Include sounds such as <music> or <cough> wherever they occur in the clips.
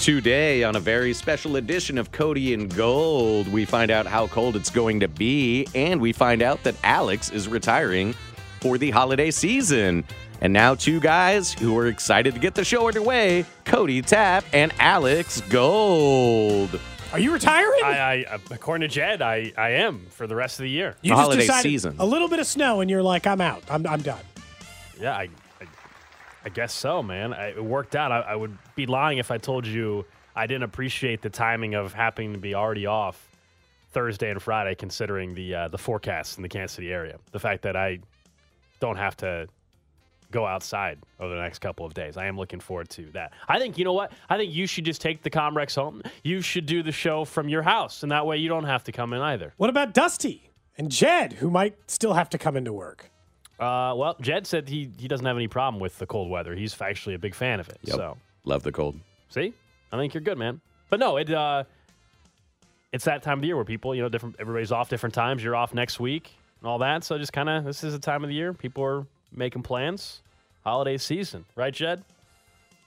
Today, on a very special edition of Cody and Gold, we find out how cold it's going to be, and we find out that Alex is retiring for the holiday season. And now, two guys who are excited to get the show underway Cody Tapp and Alex Gold. Are you retiring? I, I, uh, according to Jed, I, I am for the rest of the year. you The just holiday decided season. A little bit of snow, and you're like, I'm out. I'm, I'm done. Yeah, I, I, guess so, man. I, it worked out. I, I would be lying if I told you I didn't appreciate the timing of happening to be already off Thursday and Friday, considering the uh, the forecast in the Kansas City area. The fact that I don't have to go outside over the next couple of days. I am looking forward to that. I think you know what? I think you should just take the Comrex home. You should do the show from your house, and that way you don't have to come in either. What about Dusty and Jed, who might still have to come into work? Uh, well, Jed said he he doesn't have any problem with the cold weather. He's actually a big fan of it. Yep. So Love the cold. See, I think you're good, man. But no, it uh, it's that time of the year where people, you know, different. Everybody's off different times. You're off next week and all that. So just kind of this is the time of the year people are making plans. Holiday season, right, Jed?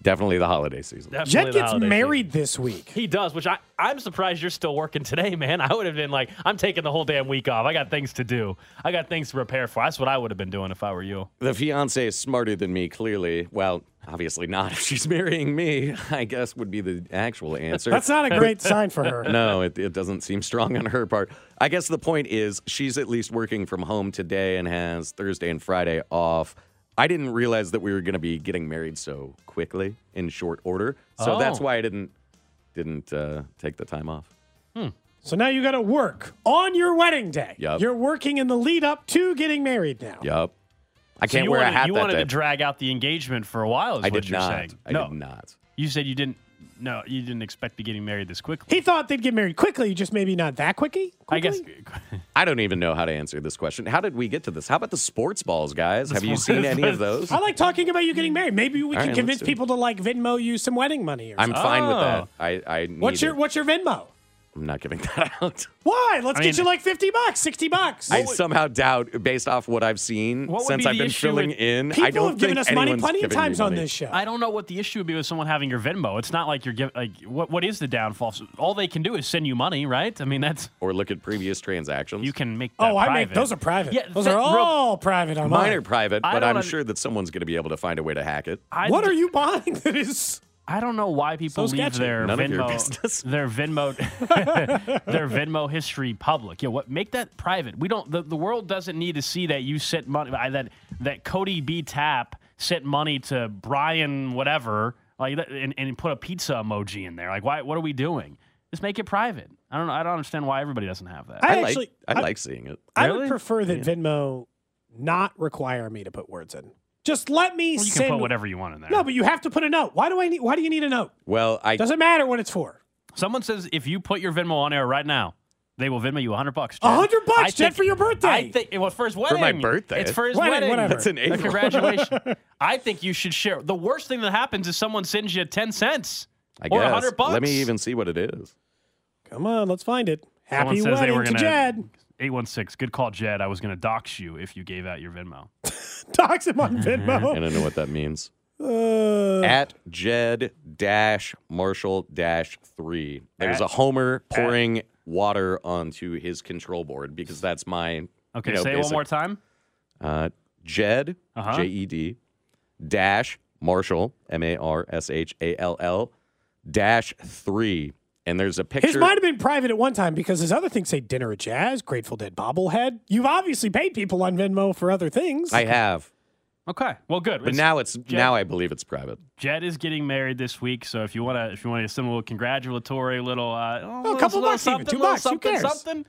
Definitely the holiday season. Definitely Jed the gets married season. this week. He does, which I I'm surprised you're still working today, man. I would have been like, I'm taking the whole damn week off. I got things to do. I got things to prepare for. That's what I would have been doing if I were you. The fiance is smarter than me, clearly. Well, obviously not. <laughs> If she's marrying me, I guess would be the actual answer. That's not a great sign for her. <laughs> no, it, it doesn't seem strong on her part. I guess the point is she's at least working from home today and has Thursday and Friday off. I didn't realize that we were going to be getting married so quickly in short order, so Oh. that's why I didn't didn't uh, take the time off. So now you got to work on your wedding day. Yup. You're working in the lead up to getting married now. Yup. I So can't you wear wanted, a hat you that wanted day. to drag out the engagement for a while. Is I what did you're not. saying? I no, did not. You said you didn't. No, you didn't expect to be getting married this quickly. He thought they'd get married quickly, just maybe not that quickly. I guess. <laughs> I don't even know how to answer this question. How did we get to this? How about the sports balls, guys? Have you seen any of those? I like talking about you getting married. Maybe we All can right, convince let's do it. people to like Venmo you some wedding money. Or something. I'm something. fine with that. I, I What's your it. What's your Venmo? I'm not giving <laughs> that out. Why? Let's I get mean- you like fifty bucks, sixty bucks. I somehow doubt, based off what I've seen What since be I've been filling with- in, People I don't have given think us money plenty of times on this show. I don't know what the issue would be with someone having your Venmo. It's not like you're giving. Like, what what is the downfall? All they can do is send you money, right? I mean, that's Or look at previous transactions. you can make. That oh, I private. make those are private. Yeah, those that- are real- all private on Mine mine. are private, but I'm un- sure that someone's going to be able to find a way to hack it. I What d- are you buying <laughs> that is? I don't know why people So leave their None Venmo, <laughs> their Venmo, <laughs> their Venmo history public. Yeah, what? Make that private. We don't. The, the world doesn't need to see that you sent money. That that Cody B Tapp sent money to Brian whatever, like and, and put a pizza emoji in there. Like, why? What are we doing? Just make it private. I don't know. I don't understand why everybody doesn't have that. I I, actually- like I, I- like seeing it. I Really? would prefer that Venmo not require me to put words in. Just let me Well, you send. can put whatever you want in there. No, but you have to put a note. Why do I need? Why do you need a note? Well, I Doesn't matter what it's for. Someone says if you put your Venmo on air right now, they will Venmo you a hundred bucks. A hundred bucks, I Jed, think- for your birthday. I think well for his wedding. For my birthday. It's for his Wedding, wedding. whatever. That's in Uh, April. Congratulations. <laughs> I think you should share. The worst thing that happens is someone sends you ten cents I or a guess. hundred bucks. Let me even see what it is. Come on, let's find it. Someone Happy says they wedding were to gonna- Jed. 816. Good call, Jed. I was going to dox you if you gave out your Venmo. <laughs> Talks him on Venmo. I don't know what that means. Uh, At Jed dash Marshall dash three. There's At- a Homer pouring water onto his control board because that's my Okay, you know, say it one more time. Uh, Jed Uh-huh. J E D dash Marshall M A R S H A L L dash three. And there's a picture. his might have been private at one time because his other things say dinner at Jazz, Grateful Dead bobblehead. You've obviously paid people on Venmo for other things. I have, Okay, well, good. but It's- now it's now I believe it's private. Jed is getting married this week, so if you want to, if you want to send a little congratulatory little, uh, oh, little- couple little bucks even, two little bucks, who something, cares? something,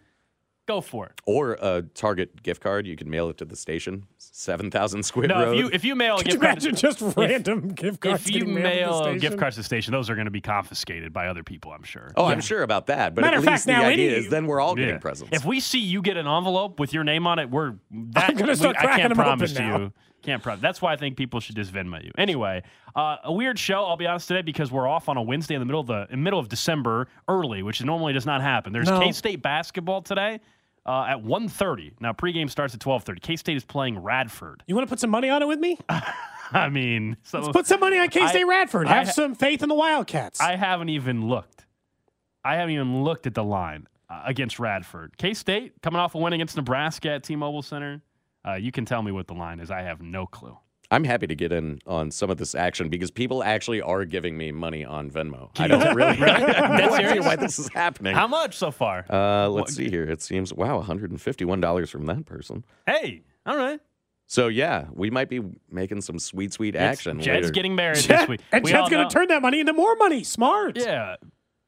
go for it. Or a Target gift card. You can mail it to the station, seven thousand Squibb No, Road. if you if you mail a Could you gift card, imagine just random gift cards if you to the mail station? gift cards to the station, those are going to be confiscated by other people. I'm sure. oh, I'm sure about that. But Matter at of least fact, now the idea is then we're all Yeah. getting presents. If we see you get an envelope with your name on it, we're that, I'm gonna start we- I can't them open promise now. you. Can't promise. That's why I think people should just Venmo you. Anyway, uh, a weird show. I'll be honest today because we're off on a Wednesday in the middle of the in middle of December, early, which normally does not happen. There's No. K State basketball today uh, at 1.30. Now pregame starts at 12:30. K State is playing Radford. you want to put some money on it with me? <laughs> I mean, so Let's put some money on K State I- Radford. I Have ha- some faith in the Wildcats. I haven't even looked. I haven't even looked at the line uh, against Radford. K State coming off a win against Nebraska at T-Mobile Center. Uh, you can tell me what the line is. I have no clue. I'm happy to get in on some of this action because people actually are giving me money on Venmo. I don't <laughs> really I have no why this is happening. How much so far? Uh, let's see here. It seems wow, $151 from that person. hey, all right. So yeah, we might be making some sweet, sweet action Jed's later. getting married Chet- <laughs> this week. and We Chet's all going to turn that money into more money. Smart. Yeah,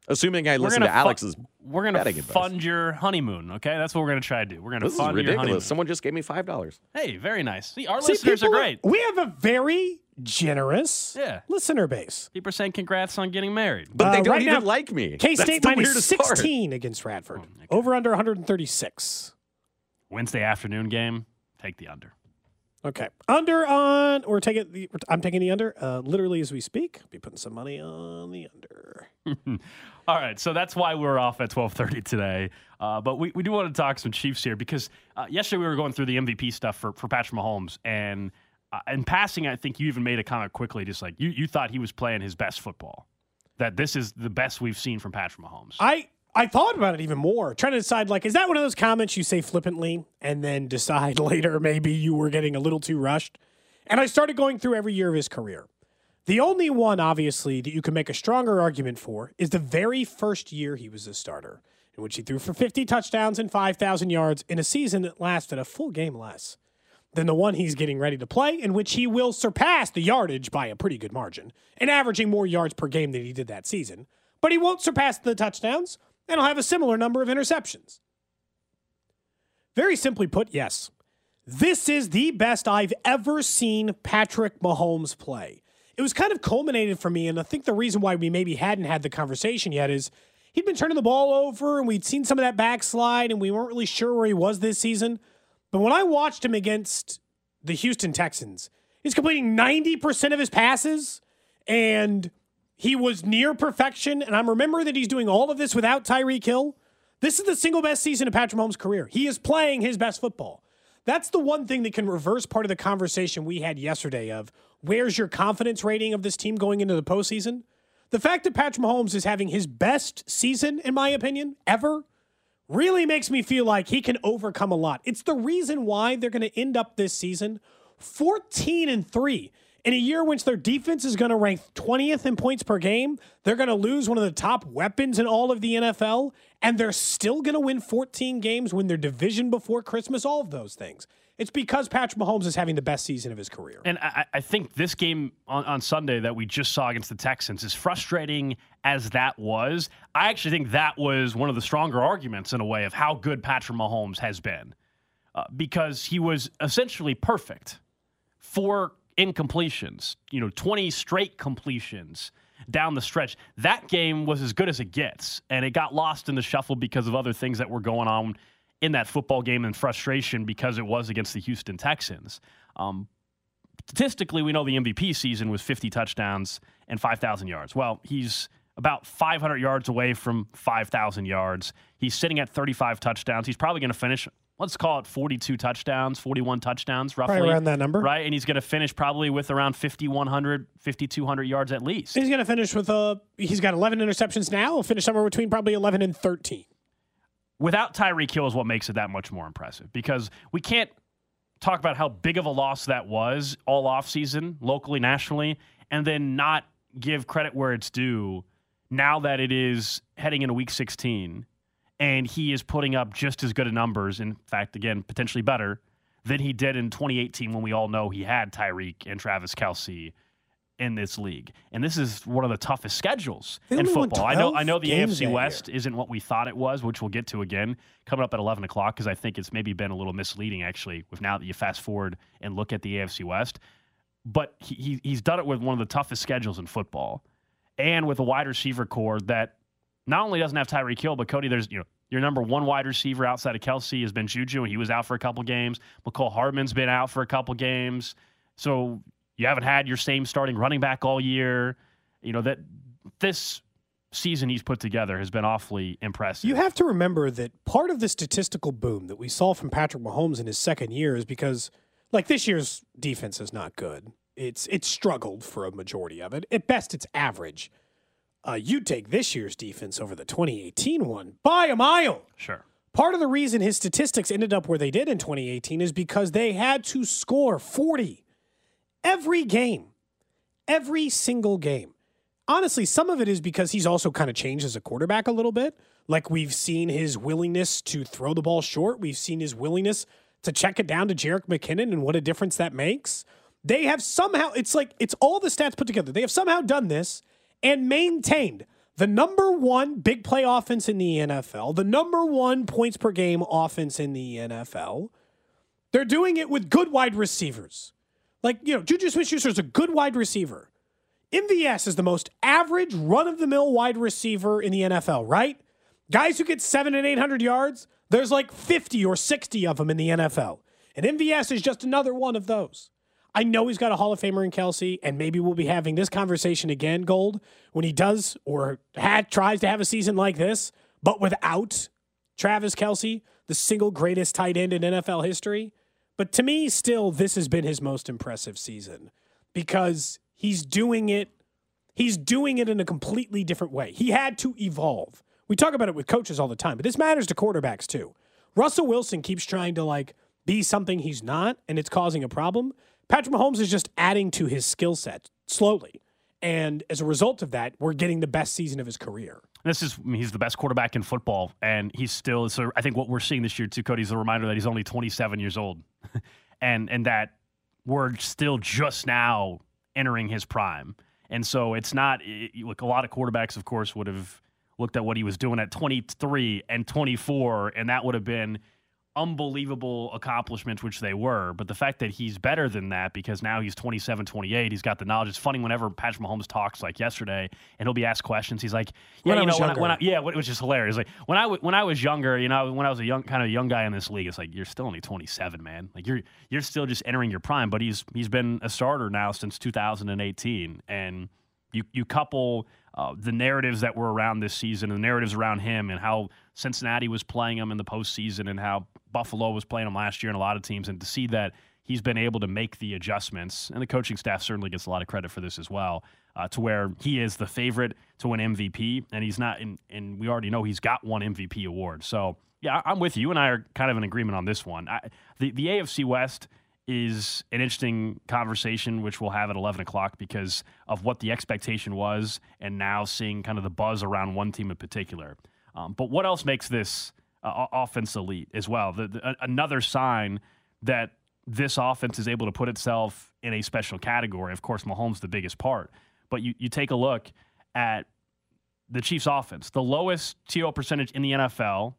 Assuming I we're listen gonna to Alex's. We're gonna betting advice. fund your honeymoon. Okay, that's what we're gonna try to do. We're gonna This is fund your honeymoon. ridiculous. Someone just gave me five dollars. Hey, very nice. See, our See, listeners are people great. We have a very generous Yeah. listener base. People are saying congrats on getting married. But Uh, they don't right even now, like me. K-State the minus weirdest part. 16 against Radford. Oh, okay. Over under 136. Wednesday afternoon game. Take the under. Okay. Under on, or take it, the, I'm taking the under uh, literally as we speak. Be putting some money on the under. <laughs> All right, so that's why we're off at 12:30 today. Uh, but we, we do want to talk some Chiefs here because uh, yesterday we were going through the MVP stuff for, for Patrick Mahomes, and uh, in passing, I think you even made a comment quickly, just like you you thought he was playing his best football. That this is the best we've seen from Patrick Mahomes. I I thought about it even more, trying to decide like, is that one of those comments you say flippantly and then decide <laughs> later maybe you were getting a little too rushed? And I started going through every year of his career. The only one, obviously, that you can make a stronger argument for is the very first year he was a starter, in which he threw for 50 touchdowns and 5,000 yards in a season that lasted a full game less than the one he's getting ready to play, in which he will surpass the yardage by a pretty good margin and averaging more yards per game than he did that season. But he won't surpass the touchdowns, and he'll have a similar number of interceptions. Very simply put, yes. This is the best I've ever seen Patrick Mahomes play. It was kind of culminated for me, and I think the reason why we maybe hadn't had the conversation yet is he'd been turning the ball over, and we'd seen some of that backslide, and we weren't really sure where he was this season. But when I watched him against the Houston Texans, he's completing 90% of his passes, and he was near perfection. And I'm remembering that he's doing all of this without Tyreek Hill. This is the single best season of Patrick Mahomes' career. He is playing his best football. That's the one thing that can reverse part of the conversation we had yesterday of where's your confidence rating of this team going into the postseason? The fact that Patrick Mahomes is having his best season, in my opinion, ever, really makes me feel like he can overcome a lot. It's the reason why they're going to end up this season 14 and 3 in a year which their defense is going to rank 20th in points per game. They're going to lose one of the top weapons in all of the NFL, and they're still going to win 14 games, win their division before Christmas, all of those things. It's because Patrick Mahomes is having the best season of his career. And I, I think this game on, on Sunday that we just saw against the Texans, as frustrating as that was, I actually think that was one of the stronger arguments in a way of how good Patrick Mahomes has been. Uh, because he was essentially perfect. Four incompletions, you know, 20 straight completions down the stretch. That game was as good as it gets, and it got lost in the shuffle because of other things that were going on in that football game and frustration because it was against the Houston Texans. Um, statistically, we know the MVP season was 50 touchdowns and 5,000 yards. Well, he's about 500 yards away from 5,000 yards. He's sitting at 35 touchdowns. He's probably going to finish, let's call it 42 touchdowns, 41 touchdowns, roughly. Probably around that number. Right? And he's going to finish probably with around 5,100, 5,200 yards at least. He's going to finish with a. He's got 11 interceptions now. He'll finish somewhere between probably 11 and 13. without Tyreek Hill is what makes it that much more impressive because we can't talk about how big of a loss that was all offseason, locally, nationally, and then not give credit where it's due now that it is heading into week 16 and he is putting up just as good a numbers, in fact, again, potentially better than he did in 2018 when we all know he had Tyreek and Travis Kelce in this league. And this is one of the toughest schedules They in football. I know I know the AFC year. West isn't what we thought it was, which we'll get to again coming up at 11 o'clock because I think it's maybe been a little misleading actually with now that you fast forward and look at the AFC West. But he, he he's done it with one of the toughest schedules in football and with a wide receiver core that not only doesn't have Tyreek Hill, but Cody, there's you know your number one wide receiver outside of Kelce has been Juju, and he was out for a couple games. Mecole Hardman's been out for a couple games, so you haven't had your same starting running back all year. You know that this season he's put together has been awfully impressive. You have to remember that part of the statistical boom that we saw from Patrick Mahomes in his second year is because, like, this year's defense is not good. It's it's struggled for a majority of it. At best, it's average. Uh, you take this year's defense over the 2018 one by a mile. Sure. Part of the reason his statistics ended up where they did in 2018 is because they had to score 40 every game, every single game. Honestly, some of it is because he's also kind of changed as a quarterback a little bit. Like we've seen his willingness to throw the ball short, we've seen his willingness to check it down to Jerick McKinnon and what a difference that makes. They have somehow, it's like, it's all the stats put together. They have somehow done this and maintained the number one big play offense in the NFL, the number one points per game offense in the NFL. They're doing it with good wide receivers. Like, you know, Juju Smith Schuster is a good wide receiver. MVS is the most average run of the mill wide receiver in the NFL, right? Guys who get seven and 800 yards, there's like 50 or 60 of them in the NFL. And MVS is just another one of those. I know he's got a Hall of Famer in Kelce, and maybe we'll be having this conversation again, Gold, when he does or had tries to have a season like this, but without Travis Kelce, the single greatest tight end in NFL history. But to me, still, this has been his most impressive season because he's doing it. He's doing it in a completely different way. He had to evolve. We talk about it with coaches all the time, but this matters to quarterbacks too. Russell Wilson keeps trying to like be something he's not, and it's causing a problem. Patrick Mahomes is just adding to his skill set slowly. And as a result of that, we're getting the best season of his career. This is, I mean, he's the best quarterback in football, and he's still, so I think what we're seeing this year, too, Cody, is a reminder that he's only 27 years old. <laughs> and, and that we're still just now entering his prime. And so it's not, it, look, a lot of quarterbacks, of course, would have looked at what he was doing at 23 and 24, and that would have been unbelievable accomplishments, which they were. But the fact that he's better than that because now he's 27, 28, he's got the knowledge. It's funny whenever Patrick Mahomes talks like yesterday and he'll be asked questions. He's like, yeah, When I you know, when I, when I, yeah, it was just hilarious. Like when I, w- when I was younger, you know, when I was a young, kind of young guy in this league, it's like, you're still only 27, man. Like you're, you're still just entering your prime, but he's, he's been a starter now since 2018. And you, you couple uh, the narratives that were around this season, the narratives around him, and how Cincinnati was playing him in the postseason, and how Buffalo was playing him last year, and a lot of teams, and to see that he's been able to make the adjustments, and the coaching staff certainly gets a lot of credit for this as well, uh, to where he is the favorite to win MVP, and he's not, in, and we already know he's got one MVP award. So yeah, I'm with you, you and I are kind of in agreement on this one. I, the the AFC West is an interesting conversation, which we'll have at 11 o'clock because of what the expectation was and now seeing kind of the buzz around one team in particular. Um, but what else makes this uh, offense elite as well? The, the, another sign that this offense is able to put itself in a special category. Of course, Mahomes the biggest part, but you, you take a look at the Chiefs' offense, the lowest TO percentage in the NFL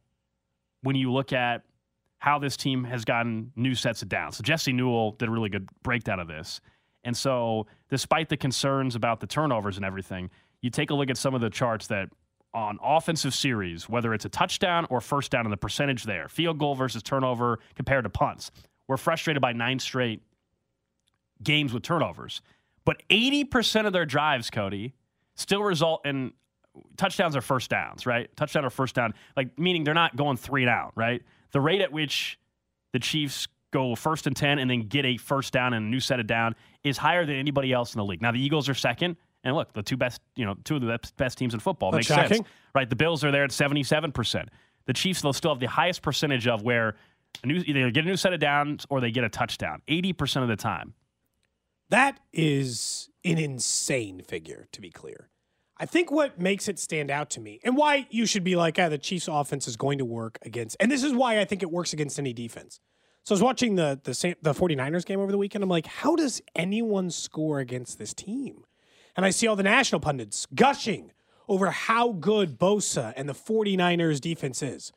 when you look at how this team has gotten new sets of downs. So Jesse Newell did a really good breakdown of this. And so, despite the concerns about the turnovers and everything, you take a look at some of the charts that on offensive series, whether it's a touchdown or first down and the percentage there, field goal versus turnover compared to punts, we're frustrated by nine straight games with turnovers. But 80% of their drives, Cody, still result in touchdowns or first downs, right? Touchdown or first down, like meaning they're not going three and out, right? The rate at which the Chiefs go first and 10 and then get a first down and a new set of down is higher than anybody else in the league. Now, the Eagles are second. And look, the two best, you know, two of the best- teams in football. Not Makes shocking. sense. Right? The Bills are there at 77%. The Chiefs, they'll still have the highest percentage of where a new, either get a new set of downs or they get a touchdown 80% of the time. That is an insane figure, to be clear. I think what makes it stand out to me and why you should be like, ah, the Chiefs offense is going to work against, and this is why I think it works against any defense. So I was watching the the the 49ers game over the weekend. I'm like, how does anyone score against this team? And I see all the national pundits gushing over how good Bosa and the 49ers defense is.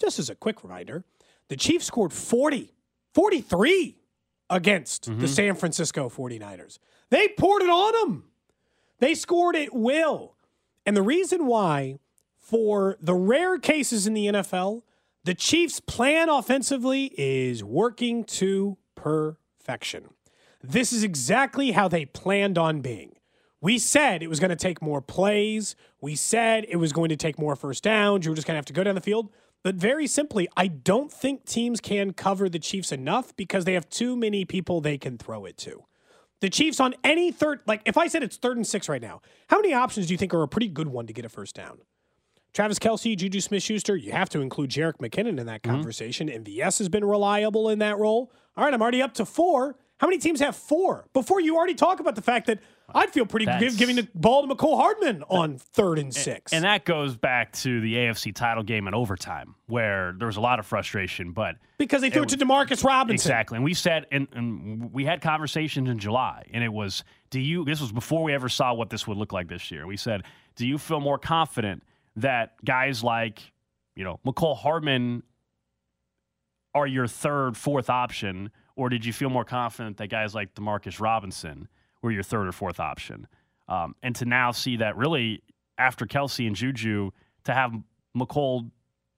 Just as a quick reminder, the Chiefs scored 40, 43 against the mm-hmm. San Francisco 49ers. They poured it on them. They scored at will. And the reason why, for the rare cases in the NFL, the Chiefs' plan offensively is working to perfection. This is exactly how they planned on being. We said it was going to take more plays. We said it was going to take more first downs. You were just going to have to go down the field. But very simply, I don't think teams can cover the Chiefs enough because they have too many people they can throw it to. The Chiefs on any third, like if I said it's third and six right now, how many options do you think are a pretty good one to get a first down? Travis Kelce, Juju Smith Schuster, you have to include Jerick McKinnon in that mm-hmm. conversation. MVS has been reliable in that role. All right, I'm already up to four. How many teams have four? Before you already talk about the fact that I'd feel pretty good giving the ball to Mecole Hardman on third and six. And that goes back to the AFC title game in overtime, where there was a lot of frustration, but because they threw it, to Demarcus Robinson. Exactly. And we said, and, and we had conversations in July, and it was, do you, this was before we ever saw what this would look like this year. We said, do you feel more confident that guys like, you know, Mecole Hardman are your third, fourth option, or did you feel more confident that guys like Demarcus Robinson were your third or fourth option? Um, and to now see that really after Kelce and Juju, to have Mecole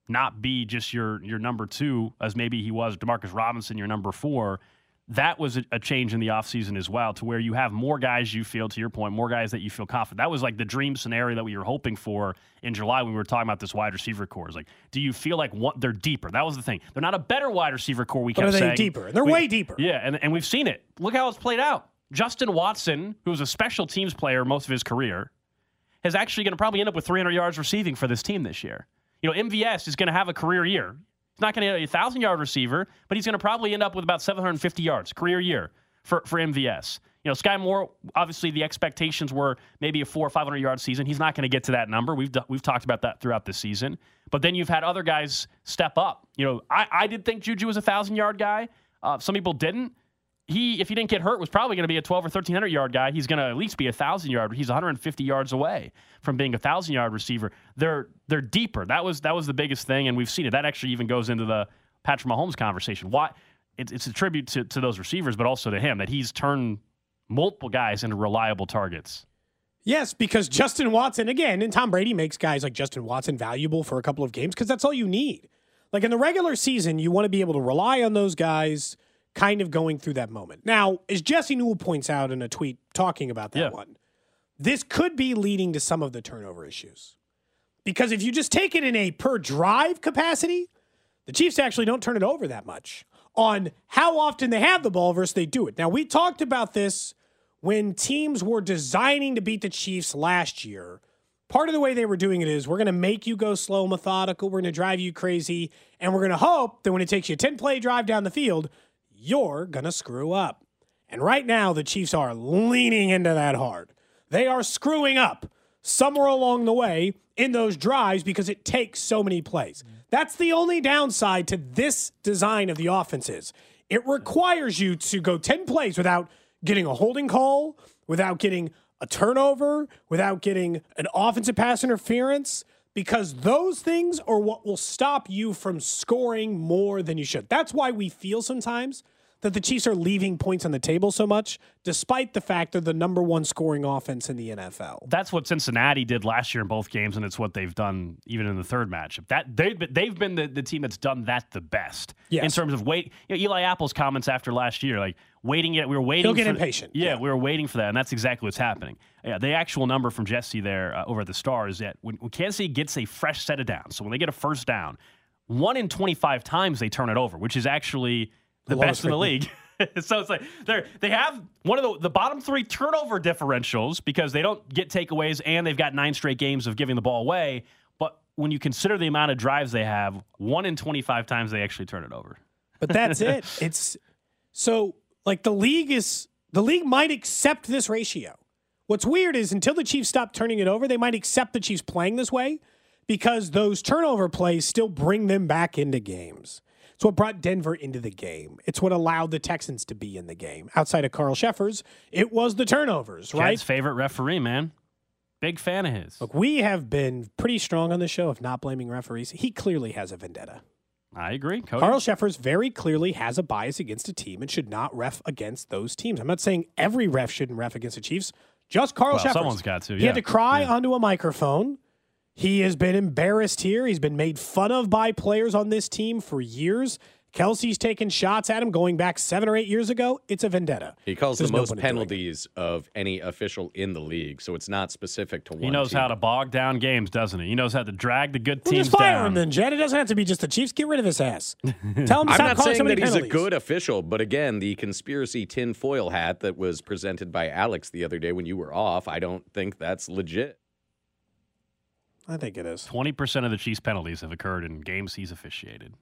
not be just your your number two, as maybe he was Demarcus Robinson, your number four. That was a, a change in the offseason as well, to where you have more guys you feel, to your point, more guys that you feel confident. That was like the dream scenario that we were hoping for in July when we were talking about this wide receiver core. Is like, do you feel like what, they're deeper? That was the thing. They're not a better wide receiver core. We But kept are they saying. deeper? They're We- way deeper. Yeah, and, and we've seen it. Look how it's played out. Justin Watson, who was a special teams player most of his career, is actually going to probably end up with 300 yards receiving for this team this year. You know, MVS is going to have a career year. He's not going to be a thousand yard receiver, but he's going to probably end up with about 750 yards career year for, for MVS. You know, Skyy Moore, obviously the expectations were maybe a four or 500 yard season. He's not going to get to that number. We've, we've talked about that throughout the season. But then you've had other guys step up. You know, I, I did think Juju was a thousand yard guy. Uh, some people didn't he, if he didn't get hurt, was probably going to be a 12 or 1300 yard guy. He's going to at least be a thousand yard. He's 150 yards away from being a thousand yard receiver. They're they're deeper. That was that was the biggest thing, and we've seen it. That actually even goes into the Patrick Mahomes conversation. Why? It's, it's a tribute to, to those receivers, but also to him that he's turned multiple guys into reliable targets. Yes, because Justin Watson, again, and Tom Brady makes guys like Justin Watson valuable for a couple of games because that's all you need. Like in the regular season, you want to be able to rely on those guys kind of going through that moment. Now, as Jesse Newell points out in a tweet talking about that Yeah. one, this could be leading to some of the turnover issues. Because if you just take it in a per drive capacity, the Chiefs actually don't turn it over that much on how often they have the ball versus they do it. Now, we talked about this when teams were designing to beat the Chiefs last year. Part of the way they were doing it is we're going to make you go slow, methodical. We're going to drive you crazy. And we're going to hope that when it takes you a 10 play drive down the field, you're going to screw up. And right now, the Chiefs are leaning into that hard. They are screwing up somewhere along the way in those drives because it takes so many plays. That's the only downside to this design of the offenses. It requires you to go 10 plays without getting a holding call, without getting a turnover, without getting an offensive pass interference, because those things are what will stop you from scoring more than you should. That's why we feel sometimes that the Chiefs are leaving points on the table so much, despite the fact they're the number one scoring offense in the NFL. That's what Cincinnati did last year in both games, and it's what they've done even in the third matchup. That they've been, they've been the, the team that's done that the best Yes. in terms of wait. You know, Eli Apple's comments after last year, like waiting it, we were waiting. He'll get impatient. Yeah, Yeah. we were waiting for that, and that's exactly what's happening. Yeah, the actual number from Jesse there uh, over at the Star is that when, when Kansas City gets a fresh set of downs, so when they get a first down, one in twenty five times they turn it over, which is actually the, The best in the league. <laughs> so it's like they they have one of the, the bottom three turnover differentials because they don't get takeaways and they've got nine straight games of giving the ball away. But when you consider the amount of drives they have, one in 25 times they actually turn it over. But that's <laughs> it. It's so like the league is the league might accept this ratio. What's weird is until the Chiefs stop turning it over, they might accept the Chiefs playing this way because those turnover plays still bring them back into games. It's what brought Denver into the game. It's what allowed the Texans to be in the game. Outside of Carl Cheffers, it was the turnovers, right? Favorite referee, man. Big fan of his. Look, we have been pretty strong on the show of not blaming referees. He clearly has a vendetta. I agree. Cody. Carl Cheffers very clearly has a bias against a team and should not ref against those teams. I'm not saying every ref shouldn't ref against the Chiefs. Just Carl Well, Cheffers. someone's got to, He had to cry onto a microphone. He has been embarrassed here. He's been made fun of by players on this team for years. Kelce's taking shots at him going back seven or eight years ago. It's a vendetta. He calls There's the most point in doing it. penalties of any official in the league, so it's not specific to one. He knows team. how to bog down games, doesn't he? He knows how to drag the good Well, teams just fire down. him then, Jed. It doesn't have to be just the Chiefs. Get rid of his ass. <laughs> Tell him to I'm not calling saying so many that he's a good official, but again, the conspiracy tinfoil hat that was presented by Alex the other day when you were off, I don't think that's legit. I think it is. 20% of the Chiefs' penalties have occurred in games he's officiated.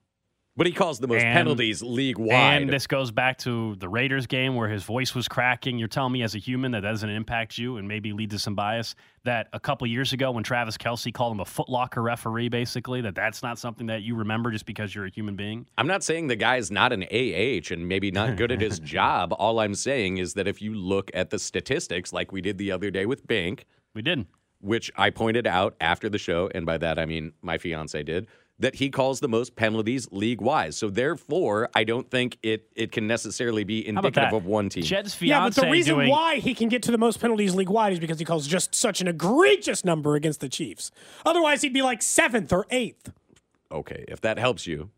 But he calls the most And- penalties league wide. And this goes back to the Raiders game where his voice was cracking. You're telling me, as a human, that doesn't impact you and maybe lead to some bias. That a couple years ago, when Travis Kelce called him a footlocker referee, basically, that that's not something that you remember just because you're a human being. I'm not saying the guy's not an AH and maybe not good at his <laughs> job. All I'm saying is that if you look at the statistics, like we did the other day with Bank, We did. Which I pointed out after the show, and by that I mean my fiance did, that he calls the most penalties league wise. So therefore, I don't think it it can necessarily be indicative of one team. Jed's fiance Yeah, but the reason doing, why he can get to the most penalties league wide is because he calls just such an egregious number against the Chiefs. Otherwise, he'd be like seventh or eighth. Okay, if that helps you.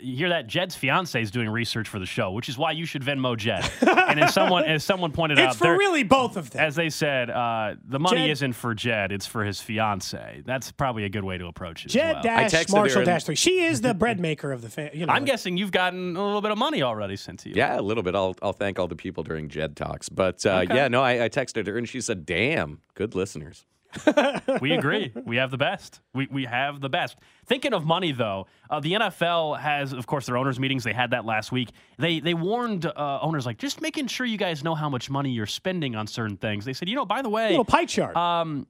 You hear that? Jed's fiance is doing research for the show, which is why you should Venmo Jed. and as someone as someone pointed out, It's for really both of them. as they said, uh, the money Jed- isn't for Jed; it's for his fiance. That's probably a good way to approach it. as Jed well. dash texted Marshall dash three. She is the <laughs> bread maker of the family. You know, I'm guessing you've gotten a little bit of money already sent to you. Yeah, a little bit. I'll I'll thank all the people during Jed talks. But uh, yeah, no, I, I texted her and she said, "Damn, good listeners." <laughs> we agree. We have the best. We, we have the best. Thinking of money, though, uh, the NFL has, of course, their owners' meetings. They had that last week. They they warned uh, owners like just making sure you guys know how much money you're spending on certain things. They said, you know, by the way, a little pie chart. um,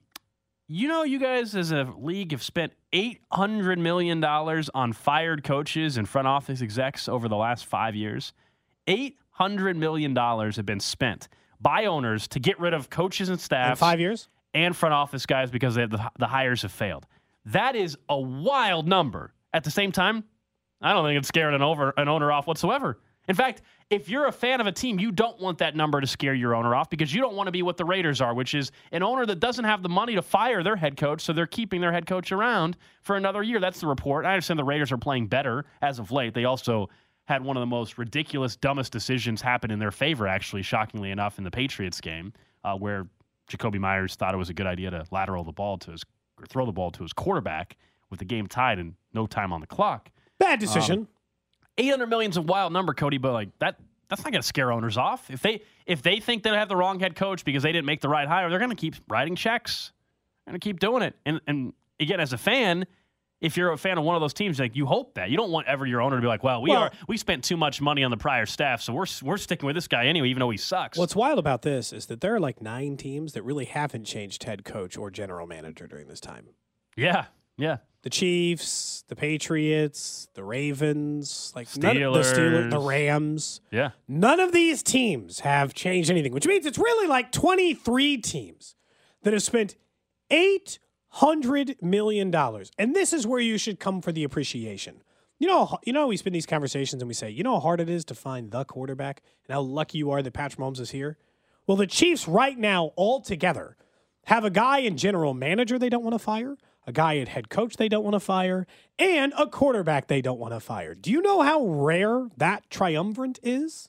you know, you guys as a league have spent eight hundred million dollars on fired coaches and front office execs over the last five years. Eight hundred million dollars have been spent by owners to get rid of coaches and in staff five years. And front office guys because they have the, the hires have failed. That is a wild number. At the same time, I don't think it's scaring an over an owner off whatsoever. In fact, if you're a fan of a team, you don't want that number to scare your owner off because you don't want to be what the Raiders are, which is an owner that doesn't have the money to fire their head coach, so they're keeping their head coach around for another year. That's the report. I understand the Raiders are playing better as of late. They also had one of the most ridiculous, dumbest decisions happen in their favor, actually, shockingly enough, in the Patriots game, uh, where Jakobi Meyers thought it was a good idea to lateral the ball to his or throw the ball to his quarterback with the game tied and no time on the clock. Bad decision. Um, 800 million's a wild number, Cody, but like that that's not going to scare owners off. If they if they think they have the wrong head coach because they didn't make the right hire, they're going to keep writing checks. They're going to keep doing it. And and again, as a fan, if you're a fan of one of those teams, like you hope that you don't want ever your owner to be like, well, we Well- are we spent too much money on the prior staff, so we're we're sticking with this guy anyway, even though he sucks. What's wild about this is that there are like nine teams that really haven't changed head coach or general manager during this time. yeah, yeah. The Chiefs, the Patriots, the Ravens, like none, the Steelers, the Rams. Yeah. None of these teams have changed anything, which means it's really like 23 teams that have spent $800 million. And this is where you should come for the appreciation. You know, you know, we spend these conversations and we say, you know how hard it is to find the quarterback and how lucky you are that Patrick Mahomes is here? Well, the Chiefs right now, all together, have a guy in general manager they don't want to fire, a guy at head coach they don't want to fire, and a quarterback they don't want to fire. Do you know how rare that triumvirate is?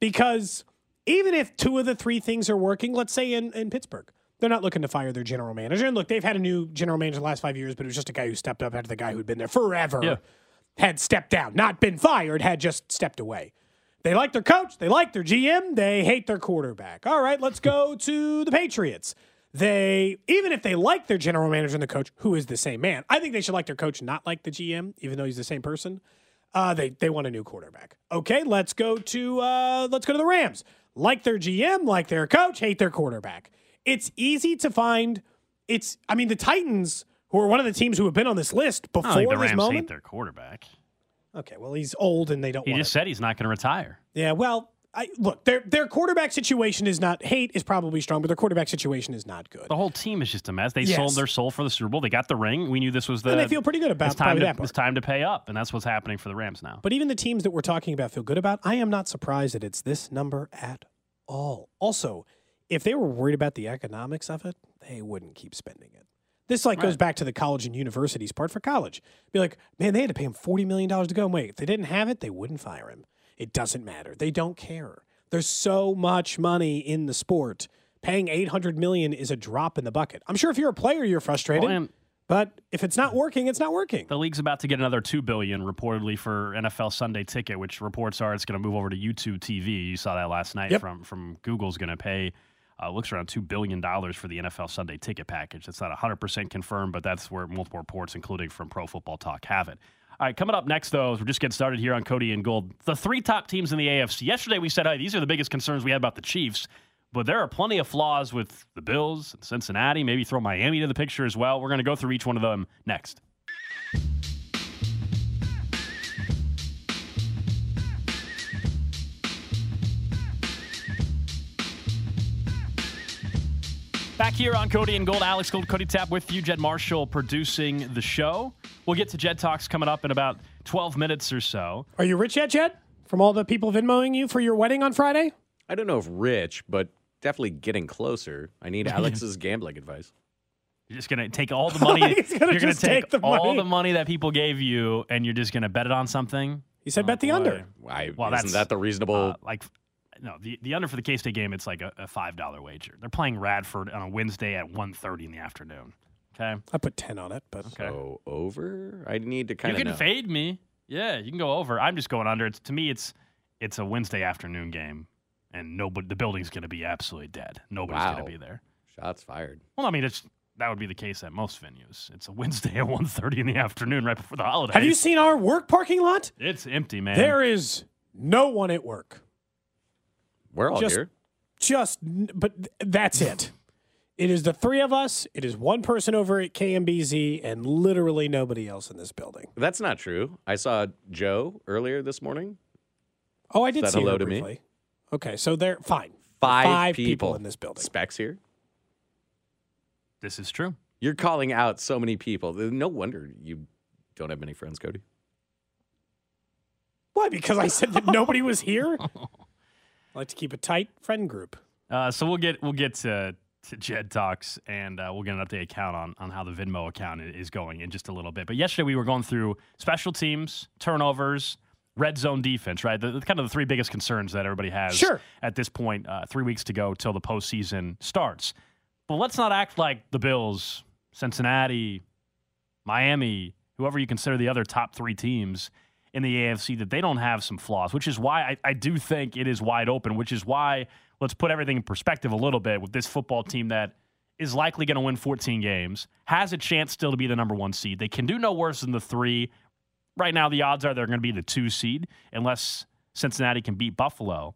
Because even if two of the three things are working, let's say in, in Pittsburgh, they're not looking to fire their general manager. And look, they've had a new general manager the last five years, but it was just a guy who stepped up after the guy who'd been there forever Yeah. had stepped down, not been fired, had just stepped away. They like their coach, they like their GM, they hate their quarterback. All right, let's go <laughs> to the Patriots. They even if they like their general manager and the coach, who is the same man, I think they should like their coach, not like the GM, even though he's the same person. Uh, they they want a new quarterback. Okay, let's go to uh, let's go to the Rams. Like their GM, like their coach, hate their quarterback. It's easy to find. It's I mean the Titans, who are one of the teams who have been on this list before the this Rams moment. hate their quarterback. Okay, well he's old and they don't He want just it. said he's not going to retire. Yeah, well, I look their their quarterback situation is not hate is probably strong, but their quarterback situation is not good. The whole team is just a mess. They Yes. sold their soul for the Super Bowl. They got the ring. We knew this was the. and they feel pretty good about it's time to, that part. It's time to pay up, and that's what's happening for the Rams now. But even the teams that we're talking about feel good about. I am not surprised that it's this number at all. Also, if they were worried about the economics of it, they wouldn't keep spending it. This like goes back to the college and universities part for college. Be like, man, they had to pay him forty million dollars to go. And wait, if they didn't have it, they wouldn't fire him. It doesn't matter. They don't care. There's so much money in the sport. Paying eight hundred million is a drop in the bucket. I'm sure if you're a player, you're frustrated. Well, but if it's not working, it's not working. the league's about to get another two billion reportedly for NFL Sunday Ticket, which reports are it's going to move over to YouTube TV. You saw that last night Yep. from from Google's going to pay. Uh, looks around two billion dollars for the NFL Sunday Ticket package. That's not 100 percent confirmed, but that's where multiple reports, including from Pro Football Talk, have it. All right, coming up next, though, we're just getting started here on Cody and Gold, the three top teams in the AFC. Yesterday, we said, hey, these are the biggest concerns we had about the Chiefs, but there are plenty of flaws with the Bills and Cincinnati. Maybe throw Miami to the picture as well. We're going to go through each one of them next. Back here on Cody and Gold, Alex Gold, Cody Tapp with you, Jed Marshall producing the show. We'll get to Jed Talks coming up in about 12 minutes or so. Are you rich yet, Jed? From all the people Venmoing you for your wedding on Friday? I don't know if rich, but definitely getting closer. I need <laughs> Alex's gambling advice. You're just gonna take all the money. <laughs> He's gonna you're gonna take, take the all money. the money that people gave you, and you're just gonna bet it on something. He said bet the boy. under. Why Well, isn't that's, that the reasonable? Uh, like, no, the, the under for the K State game, it's like a, a five dollar wager. They're playing Radford on a Wednesday at 1.30 in the afternoon. Okay, I put 10 on it, but okay. so over? I need to kind of. you can know. fade me. Yeah, you can go over. I'm just going under. It's to me, it's it's a Wednesday afternoon game, and nobody, the building's gonna be absolutely dead. Nobody's Wow. gonna be there. Shots fired. Well, I mean, it's that would be the case at most venues. It's a Wednesday <laughs> at 1.30 in the afternoon, right before the holidays. have you seen our work parking lot? It's empty, man. There is no one at work. We're all Just- here. Just, but that's it. It is the three of us. It is one person over at KMBZ and literally nobody else in this building. That's not true. I saw Joe earlier this morning. Oh, I did Said see hello her to me. Okay, so they're fine. Five, Five people. people in this building. Specs here. This is true. You're calling out so many people. No wonder you don't have many friends, Cody. Why? Because I said that nobody was here. <laughs> I like to keep a tight friend group. Uh, so we'll get we'll get to, to Jed talks and uh, we'll get an update account on on how the Venmo account is going in just a little bit. But yesterday we were going through special teams, turnovers, red zone defense, right? The, the kind of the three biggest concerns that everybody has Sure. at this point. Uh, three weeks to go till the postseason starts. But let's not act like the Bills, Cincinnati, Miami, whoever you consider the other top three teams in the AFC, that they don't have some flaws, which is why I, I do think it is wide open, which is why let's put everything in perspective a little bit with this football team that is likely going to win 14 games, has a chance still to be the number one seed. They can do no worse than the three. Right now, the odds are they're going to be the two seed unless Cincinnati can beat Buffalo.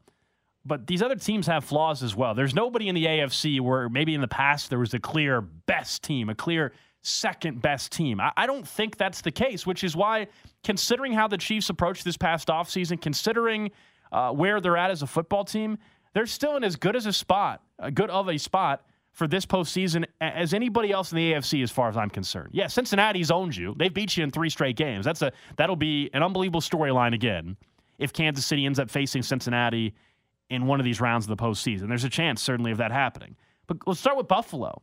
But these other teams have flaws as well. There's nobody in the AFC where maybe in the past there was a clear best team, a clear second best team. I, I don't think that's the case, which is why, considering how the Chiefs approached this past offseason, considering uh, where they're at as a football team, they're still in as good as a spot, a good of a spot for this postseason as anybody else in the AFC, as far as I'm concerned. Yeah, Cincinnati's owned you. They've beat you in three straight games. That's a that'll be an unbelievable storyline again if Kansas City ends up facing Cincinnati in one of these rounds of the postseason. There's a chance, certainly, of that happening. But let's start with Buffalo.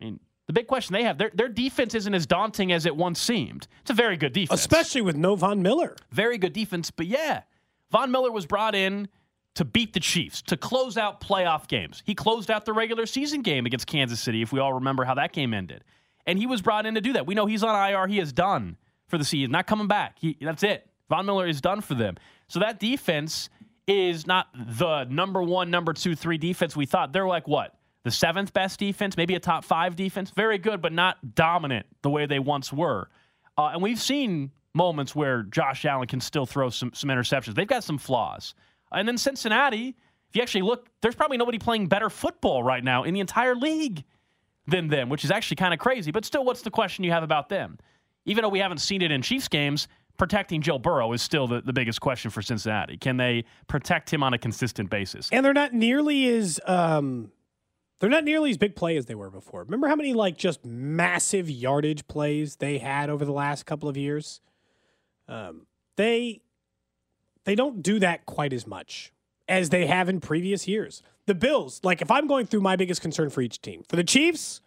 I mean, the big question they have their, their defense isn't as daunting as it once seemed. It's a very good defense. Especially with no Von Miller. Very good defense. But yeah, Von Miller was brought in to beat the Chiefs, to close out playoff games. He closed out the regular season game against Kansas City, if we all remember how that game ended. And he was brought in to do that. We know he's on IR. He is done for the season, not coming back. He, that's it. Von Miller is done for them. So that defense is not the number one, number two, three defense we thought. They're like what? The seventh best defense, maybe a top five defense. Very good, but not dominant the way they once were. Uh, and we've seen moments where Josh Allen can still throw some, some interceptions. They've got some flaws. And then Cincinnati, if you actually look, there's probably nobody playing better football right now in the entire league than them, which is actually kind of crazy. But still, what's the question you have about them? Even though we haven't seen it in Chiefs games, protecting Joe Burrow is still the, the biggest question for Cincinnati. Can they protect him on a consistent basis? And they're not nearly as um they're not nearly as big play as they were before. Remember how many like just massive yardage plays they had over the last couple of years? Um they they don't do that quite as much as they have in previous years. The Bills, like if I'm going through my biggest concern for each team, for the Chiefs,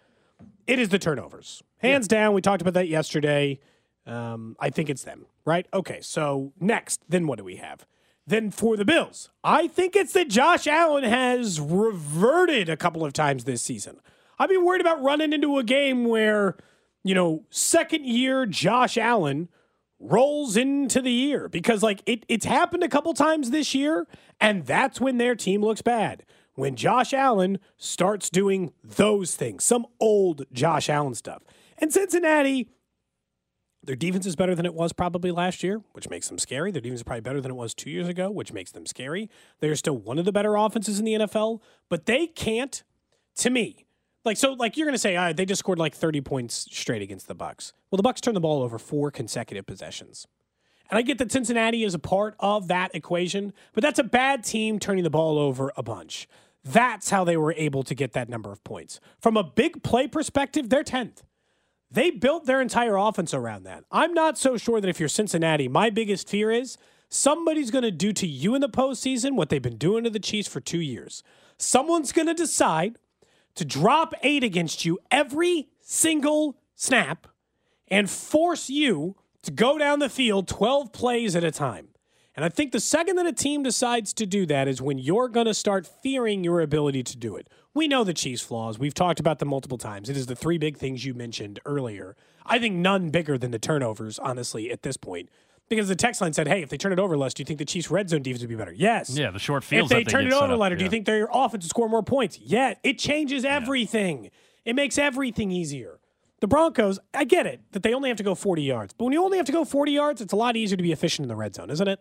it is the turnovers. Hands down. We talked about that yesterday. Um, I think it's them, right? Okay, so next, then what do we have? Then for the Bills, I think it's that Josh Allen has reverted a couple of times this season. I'd be worried about running into a game where, you know, second year Josh Allen rolls into the year because like it, it's happened a couple times this year, and that's when their team looks bad. When Josh Allen starts doing those things, some old Josh Allen stuff. And Cincinnati, their defense is better than it was probably last year, which makes them scary. Their defense is probably better than it was two years ago, which makes them scary. They're still one of the better offenses in the NFL, but they can't, to me, like so, like you're gonna say, ah, they just scored like 30 points straight against the Bucks. Well, the Bucks turned the ball over four consecutive possessions. And I get that Cincinnati is a part of that equation, but that's a bad team turning the ball over a bunch. That's how they were able to get that number of points. From a big play perspective, they're 10th. They built their entire offense around that. I'm not so sure that if you're Cincinnati, my biggest fear is somebody's going to do to you in the postseason what they've been doing to the Chiefs for two years. Someone's going to decide to drop eight against you every single snap and force you to go down the field 12 plays at a time. And I think the second that a team decides to do that is when you're going to start fearing your ability to do it. We know the Chiefs' flaws. We've talked about them multiple times. It is the three big things you mentioned earlier. I think none bigger than the turnovers, honestly, at this point. Because the text line said, hey, if they turn it over less, do you think the Chiefs' red zone defense would be better? Yes. Yeah, the short field. If they turn it over later, do you think their offense would score more points? Yeah. It changes everything. It makes everything easier. The Broncos, I get it that they only have to go 40 yards. But when you only have to go 40 yards, it's a lot easier to be efficient in the red zone, isn't it?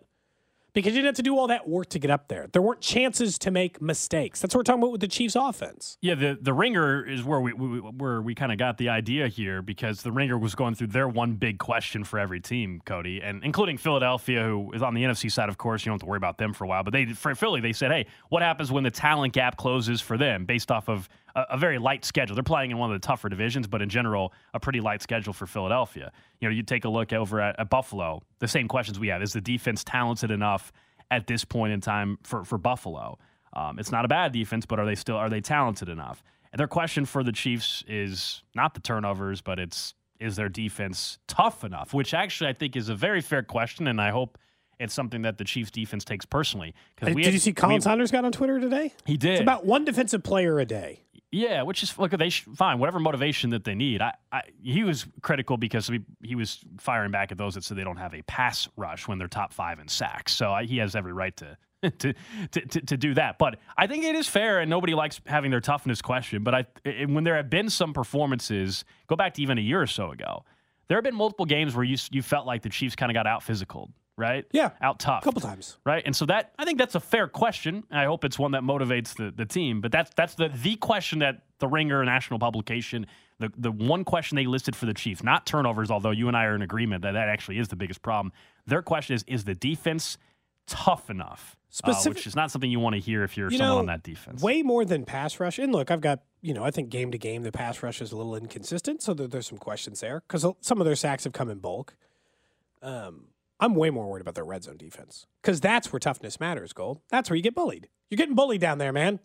Because you didn't have to do all that work to get up there. There weren't chances to make mistakes. That's what we're talking about with the Chiefs offense. Yeah, the the ringer is where we, we where we kind of got the idea here because the ringer was going through their one big question for every team, Cody, and including Philadelphia, who is on the NFC side. Of course, you don't have to worry about them for a while. But they for Philly, they said, hey, what happens when the talent gap closes for them, based off of a, a very light schedule? They're playing in one of the tougher divisions, but in general, a pretty light schedule for Philadelphia. You know, you take a look over at, at Buffalo. The same questions we have: Is the defense talented enough? at this point in time for, for Buffalo. Um, it's not a bad defense, but are they still are they talented enough? And their question for the Chiefs is not the turnovers, but it's is their defense tough enough? Which actually I think is a very fair question, and I hope it's something that the Chiefs defense takes personally. We did had- you see Khalen we- Saunders got on Twitter today? He did. It's about one defensive player a day. Yeah, which is look, they should, fine. Whatever motivation that they need. I, I he was critical because he, he was firing back at those that said they don't have a pass rush when they're top five in sacks. So I, he has every right to. <laughs> To, to, to, do that. But I think it is fair, and nobody likes having their toughness questioned. But I, when there have been some performances, go back to even a year or so ago, there have been multiple games where you you felt like the Chiefs kind of got out physical, right? Yeah. out tough, A couple times. right? And so that I think that's a fair question. I hope it's one that motivates the, the team. But that's that's the the question that the Ringer national publication, the the one question they listed for the Chiefs, not turnovers. Although you and I are in agreement that that actually is the biggest problem. Their question is: Is the defense tough enough? Uh, which is not something you want to hear if you're You someone know, on that defense. Way more than pass rush. And look, I've got, you know, I think game to game, the pass rush is a little inconsistent. So there, there's some questions there because some of their sacks have come in bulk. Um, I'm way more worried about their red zone defense because that's where toughness matters, Gold. That's where you get bullied. You're getting bullied down there, man.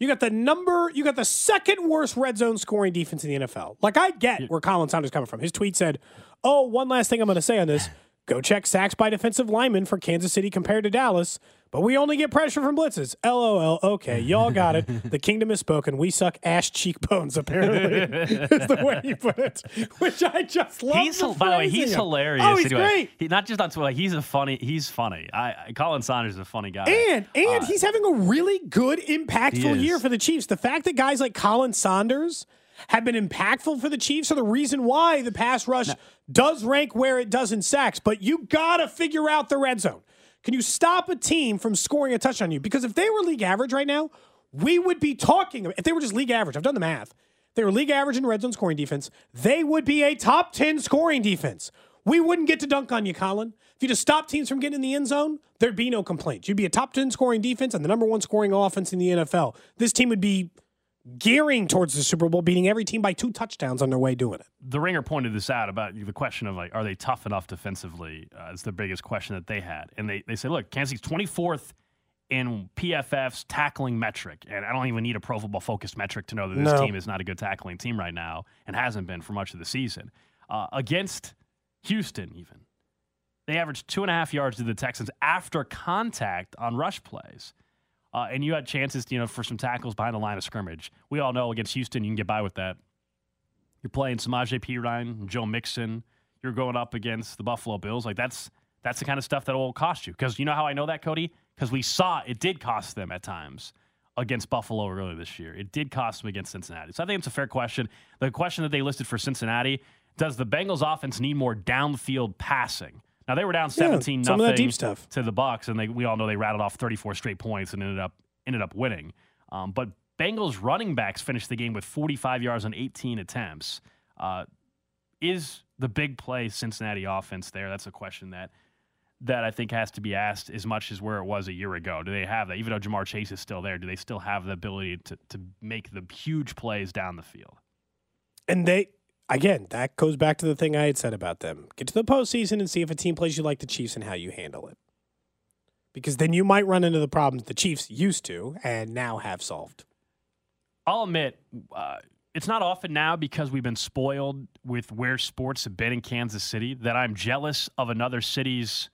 You got the number, you got the second worst red zone scoring defense in the NFL. Like, I get where Khalen Saunders coming from. His tweet said, Oh, one last thing I'm going to say on this. Go check sacks by defensive linemen for Kansas City compared to Dallas, but we only get pressure from blitzes. LOL. Okay, y'all got it. <laughs> The kingdom has spoken. We suck ass cheekbones, apparently, is the way he put it, which I just love. He's the by the way, he's hilarious. Oh, he's anyway. great. He, not just on Twitter, he's a funny. He's funny. I, Khalen Saunders is a funny guy. And and Uh, he's having a really good, impactful year for the Chiefs. The fact that guys like Khalen Saunders have been impactful for the Chiefs are the reason why the pass rush does rank where it does in sacks. But you gotta figure out the red zone. Can you stop a team from scoring a touchdown on you? Because if they were league average right now, we would be talking. If they were just league average, I've done the math. They were league average in red zone scoring defense. They would be a top ten scoring defense. We wouldn't get to dunk on you, Khalen. If you just stop teams from getting in the end zone, there'd be no complaints. You'd be a top 10 scoring defense and the number one scoring offense in the NFL. This team would be gearing towards the Super Bowl, beating every team by two touchdowns on their way doing it. the ringer pointed this out about the question of like, are they tough enough defensively? Uh, is the biggest question that they had, and they they said, look, Kansas City's 24th in PFF's tackling metric, and I don't even need a Pro Football Focus metric to know that this No. team is not a good tackling team right now and hasn't been for much of the season. Uh, against Houston, even they averaged two and a half yards to the Texans after contact on rush plays. Uh, and you had chances, you know, for some tackles behind the line of scrimmage. We all know against Houston, you can get by with that. You're playing Samaje Perine, Joe Mixon. You're going up against the Buffalo Bills. Like that's that's the kind of stuff that will cost you. Because you know how I know that, Cody? Because we saw it did cost them at times against Buffalo earlier this year. It did cost them against Cincinnati. So I think it's a fair question. The question that they listed for Cincinnati: Does the Bengals offense need more downfield passing? Now they were down seventeen some of that nothing deep stuff. to the Bucks, and they we all know they rattled off 34 straight points and ended up ended up winning. Um, but Bengals running backs finished the game with 45 yards on 18 attempts. Uh, is the big play Cincinnati offense there? That's a question that that I think has to be asked as much as where it was a year ago. Do they have that? Even though Ja'Marr Chase is still there, do they still have the ability to to make the huge plays down the field? And they, again, that goes back to the thing I had said about them. Get to the postseason and see if a team plays you like the Chiefs and how you handle it. Because then you might run into the problems the Chiefs used to and now have solved. I'll admit, uh, it's not often now because we've been spoiled with where sports have been in Kansas City that I'm jealous of another city's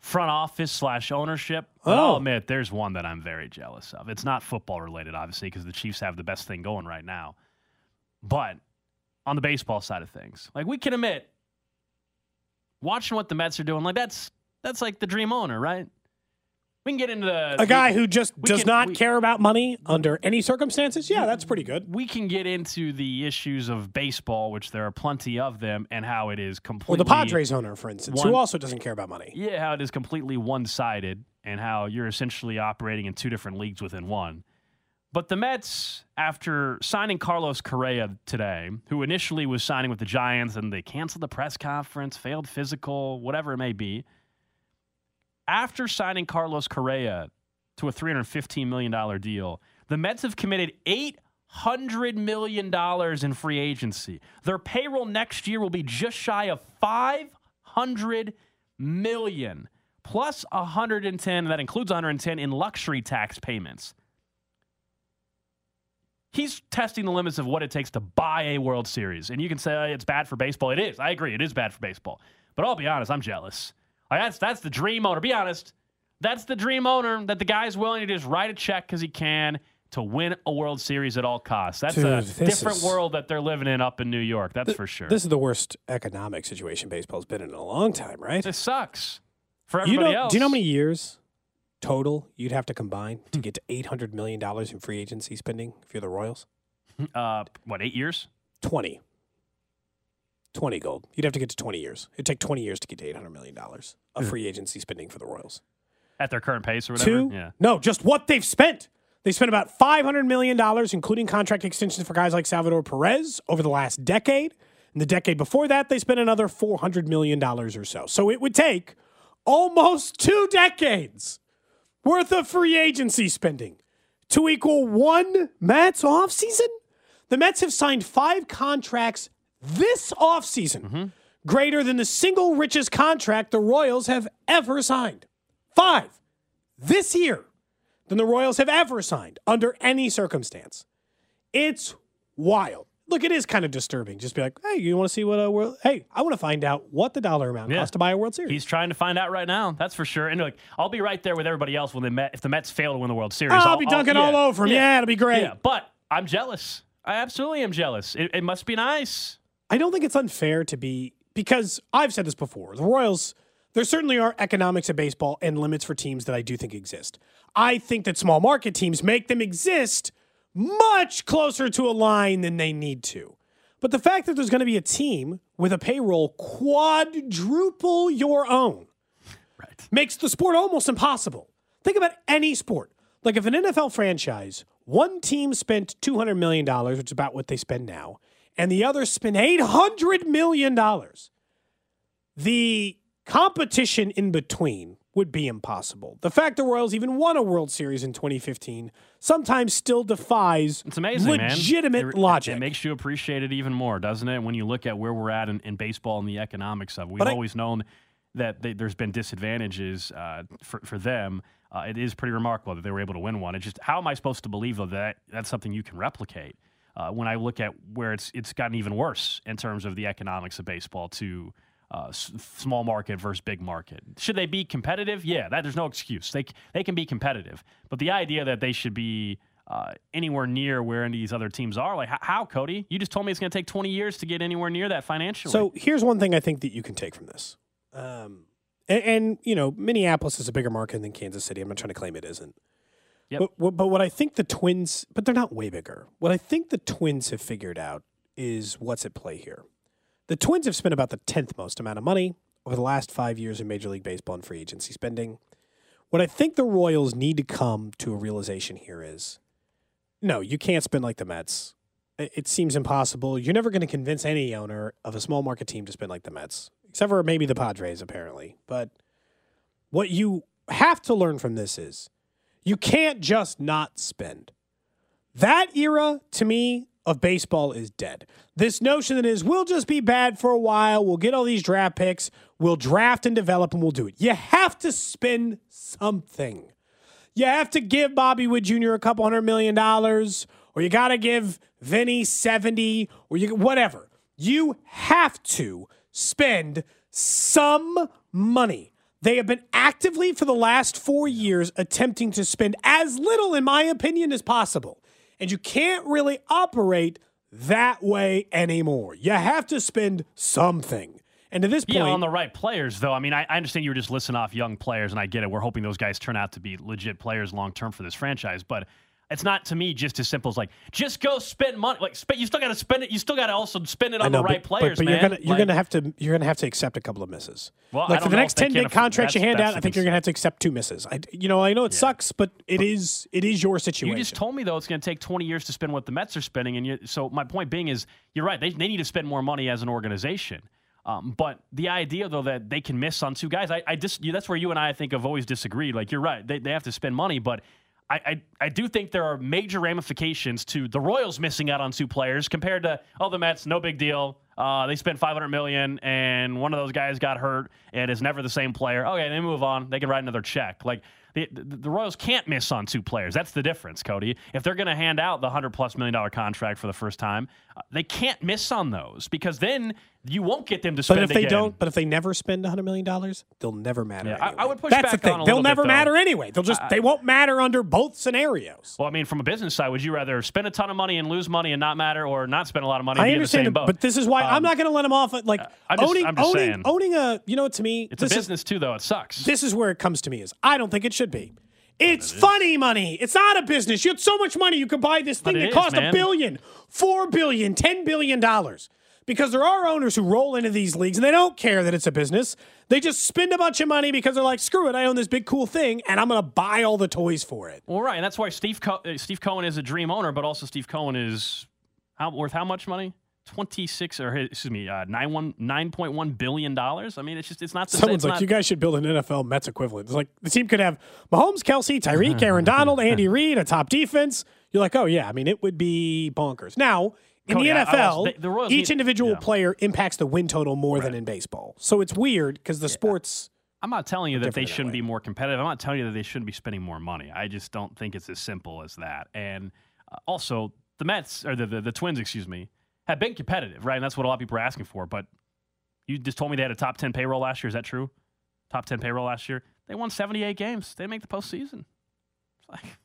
front office slash ownership. But I'll Oh. admit, there's one that I'm very jealous of. It's not football related, obviously, because the Chiefs have the best thing going right now. But on the baseball side of things, like we can admit, watching what the Mets are doing, like that's that's like the dream owner, right? We can get into the A guy who just does can- not we- care about money under any circumstances, yeah, that's pretty good. we can get into the issues of baseball, which there are plenty of them, and how it is completely the Padres owner, for instance, one- who also doesn't care about money. Yeah, how it is completely one-sided, and how you're essentially operating in two different leagues within one. But the Mets, after signing Carlos Correa today, who initially was signing with the Giants, and they canceled the press conference, failed physical, whatever it may be. After signing Carlos Correa to a $315 million deal, the Mets have committed $800 million in free agency. Their payroll next year will be just shy of $500 million, plus 110, that includes 110 in luxury tax payments. He's testing the limits of what it takes to buy a World Series. And you can say "Oh, it's bad for baseball. It is. I agree. It is bad for baseball. But I'll be honest, I'm jealous. Like, that's that's the dream owner. Be honest. That's the dream owner that the guy's willing to just write a check because he can to win a World Series at all costs. That's a Dude, this different is- world that they're living in up in New York. That's for sure. This is the worst economic situation baseball's been in in a long time, right? This sucks for You everybody know, else. do you know how many years total you'd have to combine to get to $800 million in free agency spending if you're the Royals? <laughs> Uh, what eight years? 20. 20 gold. You'd have to get to 20 years. It'd take 20 years to get to $800 million of free agency spending for the Royals. at their current pace or whatever. Two? Yeah. No, just what they've spent. They spent about $500 million, including contract extensions for guys like Salvador Perez over the last decade. And the decade before that, they spent another $400 million or so. So it would take almost two decades worth of free agency spending to equal one Mets offseason. The Mets have signed five contracts this offseason, mm-hmm. greater than the single richest contract the Royals have ever signed. Five this year than the Royals have ever signed under any circumstance. It's wild. Look, it is kind of disturbing. Just be like, hey, you want to see what a world? Hey, I want to find out what the dollar amount Yeah. costs to buy a World Series. He's trying to find out right now. That's for sure. And look, I'll be right there with everybody else when the Met, if the Mets fail to win the World Series. I'll, be dunking yeah, all over him. Yeah. it'll be great. Yeah, but I'm jealous. I absolutely am jealous. It, it must be nice. I don't think it's unfair to be because I've said this before. The Royals, there certainly are economics of baseball and limits for teams that I do think exist. I think that small market teams make them exist much closer to a line than they need to. But the fact that there's going to be a team with a payroll quadruple your own Right. makes the sport almost impossible. Think about any sport. Like if an NFL franchise, one team spent $200 million, which is about what they spend now, and the other spent $800 million, the competition in between would be impossible. The fact the Royals even won a World Series in 2015 sometimes still defies It's amazing, man. legitimate It- logic. It makes you appreciate it even more, doesn't it? When you look at where we're at in, in baseball and the economics of it. We've But I- always known that they, there's been disadvantages uh, for, for them. uh, it is pretty remarkable that they were able to win one. It's just how am I supposed to believe though that that's something you can replicate? Uh, when I look at where it's it's gotten even worse in terms of the economics of baseball to uh, s- small market versus big market. Should they be competitive? Yeah, that, there's no excuse. They they can be competitive, but the idea that they should be uh, anywhere near where any of these other teams are, like how, how Cody? You just told me it's going to take 20 years to get anywhere near that financially. So here's one thing I think that you can take from this. Um, and, and, you know, Minneapolis is a bigger market than Kansas City. I'm not trying to claim it isn't. Yep. But, but what I think the Twins, but they're not way bigger. What I think the Twins have figured out is what's at play here. The Twins have spent about the 10th most amount of money over the last five years in Major League Baseball and free agency spending. What I think the Royals need to come to a realization here is no, you can't spend like the Mets. It it seems impossible. You're never going to convince any owner of a small market team to spend like the Mets, except for maybe the Padres, apparently. But what you have to learn from this is you can't just not spend. That era, to me, of baseball is dead. This notion that is, we'll just be bad for a while, we'll get all these draft picks, we'll draft and develop, and we'll do it. You have to spend something. You have to give Bobby Witt Jr. a couple hundred million dollars, or you got to give Vinny 70, or you whatever. You have to spend some money. They have been actively for the last four years attempting to spend as little, in my opinion, as possible. And you can't really operate that way anymore. You have to spend something. And to this point, Yeah, on the right players, though. I mean, I, I understand you were just listing off young players, and I get it. We're hoping those guys turn out to be legit players long term for this franchise. But it's not to me just as simple as like just go spend money. Like, spend, you still got to spend it. You still got to also spend it on know, the right but, but- players, but, man. you're gonna you're Like, gonna have to you're gonna have to accept a couple of misses. Well, like for the next ten big contracts you hand out, I think you're gonna have to accept two misses. I, you know, I know it sucks, but it is it is your situation. You just told me though it's going to take 20 years to spend what the Mets are spending, and you, so my point being is you're right. They, they need to spend more money as an organization. Um, but the idea though that they can miss on two guys, I, I dis, that's where you and I, I think have always disagreed. Like you're right, they, they have to spend money, but I, I I do think there are major ramifications to the Royals missing out on two players compared to oh the Mets, no big deal. Uh, they spent 500 million, and one of those guys got hurt and is never the same player. Okay, they move on. They can write another check. Like the, the, Royals can't miss on two players. That's the difference, Cody. If they're going to hand out the hundred plus million dollar contract for the first time, uh, they can't miss on those because then you won't get them to spend. But if they again. don't, but if they never spend hundred million dollars, they'll never matter. Yeah, I- I anyway. would push That's back the thing. on a They'll little bit, never matter anyway. They'll just they won't matter under both scenarios. Well, I mean, from a business side, would you rather spend a ton of money and lose money and not matter, or not spend a lot of money and I be in the same understand, boat? but this is why I'm Um, not going to let them off. Like I'm just- owning, I'm just owning, saying. owning a. You know what? To me, It's a this is business too, though. It sucks. this is where it comes to me is I don't think it should be. It's funny money. It's not a business. You had so much money you could buy this thing it that is, cost a billion, four billion, ten billion dollars. Because there are owners who roll into these leagues and they don't care that it's a business. They just spend a bunch of money because they're like, screw it, I own this big cool thing and I'm gonna buy all the toys for it. well, right, and that's why Steve Co- uh, Steve Cohen is a dream owner, but also Steve Cohen is how worth how much money? Twenty six or excuse me, uh, nine one nine point one billion dollars. I mean, it's just it's not the Someone's it's like, not, you guys should build an NFL Mets equivalent. It's like the team could have Mahomes, Kelce, Tyreek, Aaron Donald, <laughs> Andy Reid, a top defense. You're like, oh yeah, I mean, it would be bonkers. Now, in Cody, the I- I NFL, was- the- the Royals each individual yeah. player impacts the win total more than in baseball. So it's weird because the sports. I'm not telling you that they different in that shouldn't way. be more competitive. I'm not telling you that they shouldn't be spending more money. I just don't think it's as simple as that. And uh, also, the Mets or the, the the Twins, excuse me, have been competitive, right? And that's what a lot of people are asking for. But you just told me they had a top ten payroll last year. Is that true? Top ten payroll last year. They won 78 games. They didn't make the postseason. It's like.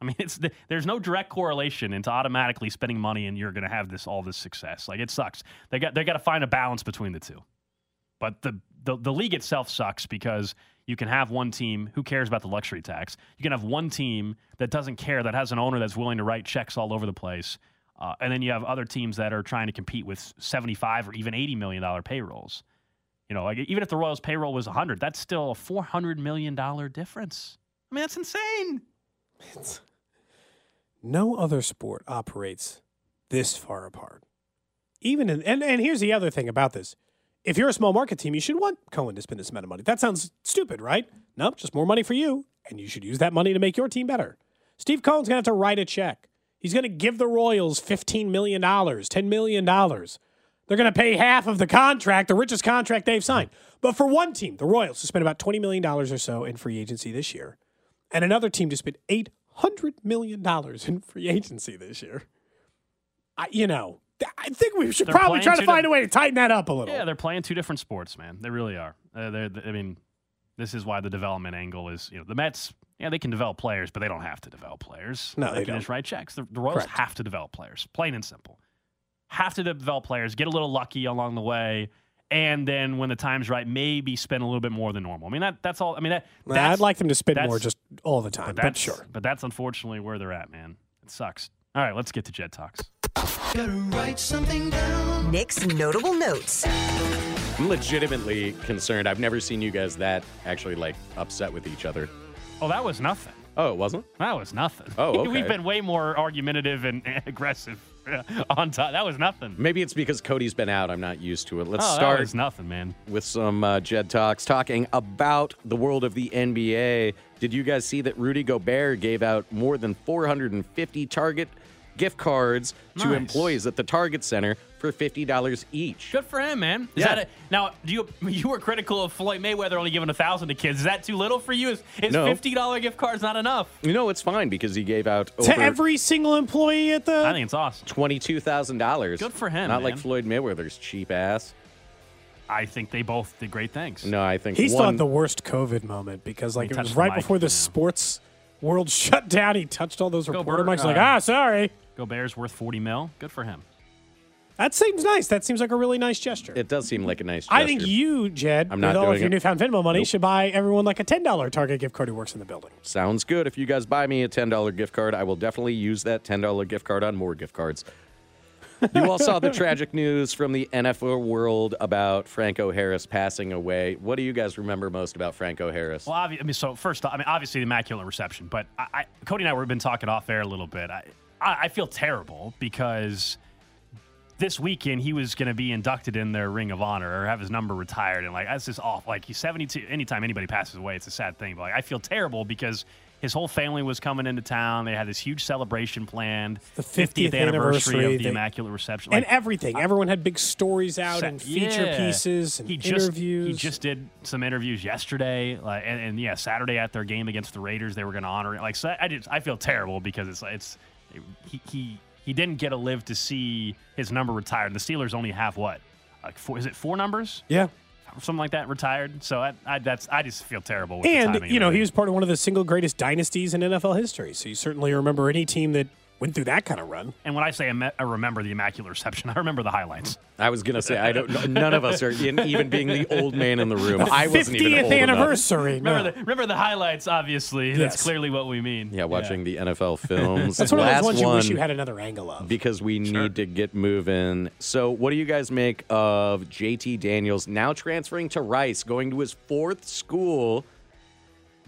I mean, it's there's no direct correlation into automatically spending money and you're going to have this all this success. Like it sucks. They got they got to find a balance between the two. But the, the the league itself sucks because you can have one team who cares about the luxury tax. You can have one team that doesn't care, that has an owner that's willing to write checks all over the place, uh, and then you have other teams that are trying to compete with seventy-five or even eighty million dollar payrolls. You know, like even if the Royals' payroll was hundred, that's still a four hundred million dollar difference. I mean, that's insane. No other sport operates this far apart. Even in, and, and here's the other thing about this. If you're a small market team, you should want Cohen to spend this amount of money. That sounds stupid, right? Nope, just more money for you, and you should use that money to make your team better. Steve Cohen's gonna have to write a check. He's gonna give the Royals $15 million, $10 million They're going to pay half of the contract, the richest contract they've signed. But for one team, the Royals, to spend about $20 million or so in free agency this year, and another team to spend $800 million in free agency this year, I, you know, I think we should They're probably try to find di- a way to tighten that up a little. Yeah, they're playing two different sports, man. They really are. Uh, they're, I mean, this is why the development angle is, you know, the Mets, yeah, they can develop players, but they don't have to develop players. No, they, they can don't. just write checks. The, the Royals Correct. have to develop players, plain and simple. Have to develop players, get a little lucky along the way, and then when the time's right, maybe spend a little bit more than normal. I mean, that that's all. I mean, that Nah, that's, I'd like them to spend more just all the time, but but, sure. But that's unfortunately where they're at, man. It sucks. All right, let's get to Jed Talks. Gotta write something down. Nick's notable notes. I'm legitimately concerned. I've never seen you guys that actually like upset with each other. Oh, that was nothing. Oh, it wasn't? That was nothing. Oh, <laughs> okay. We've been way more argumentative and <laughs> aggressive <laughs> on top. That was nothing. Maybe it's because Cody's been out. I'm not used to it. Let's oh, start That was nothing, man. with some uh, Jed Talks talking about the world of the NBA. Did you guys see that Rudy Gobert gave out more than 450 Target gift cards to employees at the Target Center for $50 each? Good for him, man. Is Yeah. that a, now? Do you <laughs> you were critical of Floyd Mayweather only giving a thousand to kids? Is that too little for you? Is, is No. fifty dollar gift cards not enough? You know, it's fine because he gave out To every single employee at the. I think it's awesome. $22,000. Good for him, Not like. Floyd Mayweather's cheap ass. I think they both did great things. No, I think He still one, had the worst COVID moment because, like, it was touched the right before the yeah. sports world <laughs> shut down. He touched all those reporter Bert, mics. Like, uh, ah, sorry. Gobert's worth forty mil. Good for him. That seems nice. That seems like a really nice gesture. It does seem like a nice gesture. I think you, Jed, I'm with not all of your it. newfound Venmo money, Nope. should buy everyone like a ten dollar Target gift card who works in the building. Sounds good. If you guys buy me a $10 gift card, I will definitely use that $10 gift card on more gift cards. you all saw the <laughs> tragic news from the NFL world about Franco Harris passing away. What do you guys remember most about Franco Harris? Well, obvi- I mean, so first, off, I mean, obviously the immaculate reception, but I, I, Cody and I were been talking off air a little bit. I, I, I feel terrible because this weekend he was going to be inducted in their Ring of Honor or have his number retired, and like that's just off. Like he's seventy two. Anytime anybody passes away, it's a sad thing. But like I feel terrible because. His whole family was coming into town. They had this huge celebration planned. The 50th anniversary, of the they- Immaculate Reception. and Like, everything. Everyone had big stories out and feature yeah. pieces and he just, interviews. He just did some interviews yesterday, like, and, and yeah, Saturday at their game against the Raiders, they were going to honor it. Like, so I just I feel terrible because it's it's he he he didn't get to live to see his number retired. The Steelers only have what, like four? Is it four numbers? yeah. Something like that retired. So I, I that's I just feel terrible. With the And, you know, he was part of one of the single greatest dynasties in NFL history. So you certainly remember any team that went through that kind of run. And when I say I, me- I remember the Immaculate Reception, I remember the highlights. I was gonna say I don't. None of us are in, even being the old man in the room. I wasn't even 50th old anniversary. no. Remember the remember the highlights. Obviously, Yes. that's clearly what we mean. Yeah, watching the NFL <laughs> films. That's one of those Last ones you wish you had another angle of. because we need to get moving. So, what do you guys make of JT Daniels now transferring to Rice, going to his fourth school?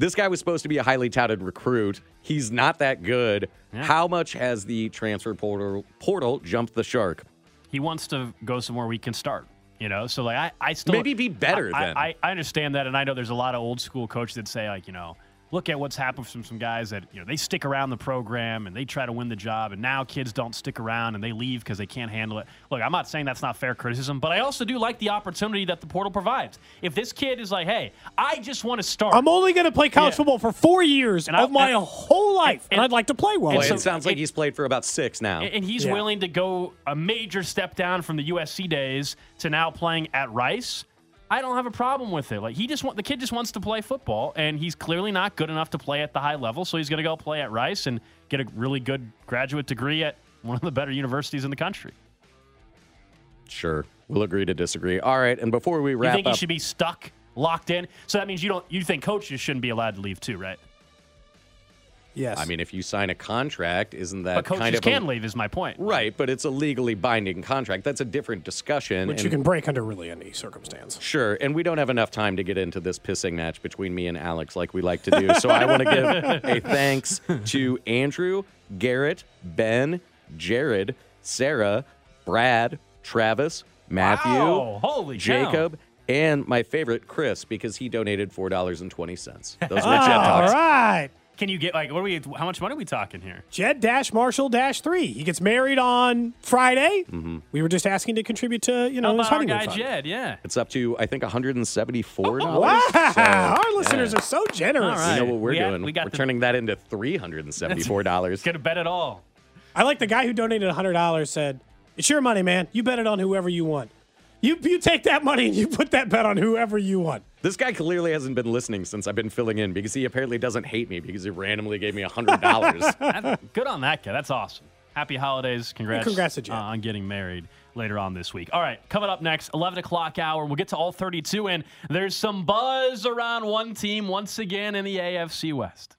This guy was supposed to be a highly touted recruit. He's not that good. How much has the transfer portal portal jumped the shark? he wants to go somewhere we can start. You know, so like I, I still Maybe be better I, then. I, I understand that, and I know there's a lot of old school coaches that say like, you know, look at what's happened from some guys that you know they stick around the program and they try to win the job, and now kids don't stick around and they leave because they can't handle it. Look, I'm not saying that's not fair criticism, but I also do like the opportunity that the portal provides. If this kid is like, hey, I just want to start, I'm only going to play college Yeah. football for four years And I- of my and- whole life, and, and- I'd like to play well. and Boy, so- it sounds like it- he's played for about six now. And- And he's Yeah. willing to go a major step down from the USC days to now playing at Rice. I don't have a problem with it. Like he just want the kid just wants to play football, and he's clearly not good enough to play at the high level. So he's going to go play at Rice and get a really good graduate degree at one of the better universities in the country. Sure, we'll agree to disagree. All right, and before we wrap, You think he should be stuck, locked in? So that means you don't. You think coaches shouldn't be allowed to leave too, right? Yes. I mean, if you sign a contract, isn't that But coaches kind of can a, leave. Is my point. right? But it's a legally binding contract. That's a different discussion. which and- you can break under really any circumstance. Sure, and we don't have enough time to get into this pissing match between me and Alex like we like to do. So I want to give a <laughs> thanks to Andrew, Garrett, Ben, Jared, Sarah, Brad, Travis, Matthew, Wow, holy cow. Jacob, and my favorite, Chris, because he donated four dollars and twenty cents. Those were <laughs> Jed All Talks. right. Can you get like what are we? How much money are we talking here? Jed Dash Marshall Dash three. He gets married on Friday. Mm-hmm. We were just asking to contribute to you know How his our honeymoon guy fund. Jed? Yeah. It's up to I think 174 dollars. Wow, <laughs> our listeners are so generous. All right. You know what we're We got- doing? we got we're the- turning that into 374 dollars. Could have bet it all. I like the guy who donated hundred dollars said, "It's your money, man. You bet it on whoever you want. You you take that money and you put that bet on whoever you want." This guy clearly hasn't been listening since I've been filling in because he apparently doesn't hate me because he randomly gave me hundred dollars. <laughs> Good on that guy. That's awesome. Happy holidays. Congrats, congrats to Jed. uh, on getting married later on this week. All right, coming up next, 11 o'clock hour. We'll get to all 32, and there's some buzz around one team once again in the AFC West.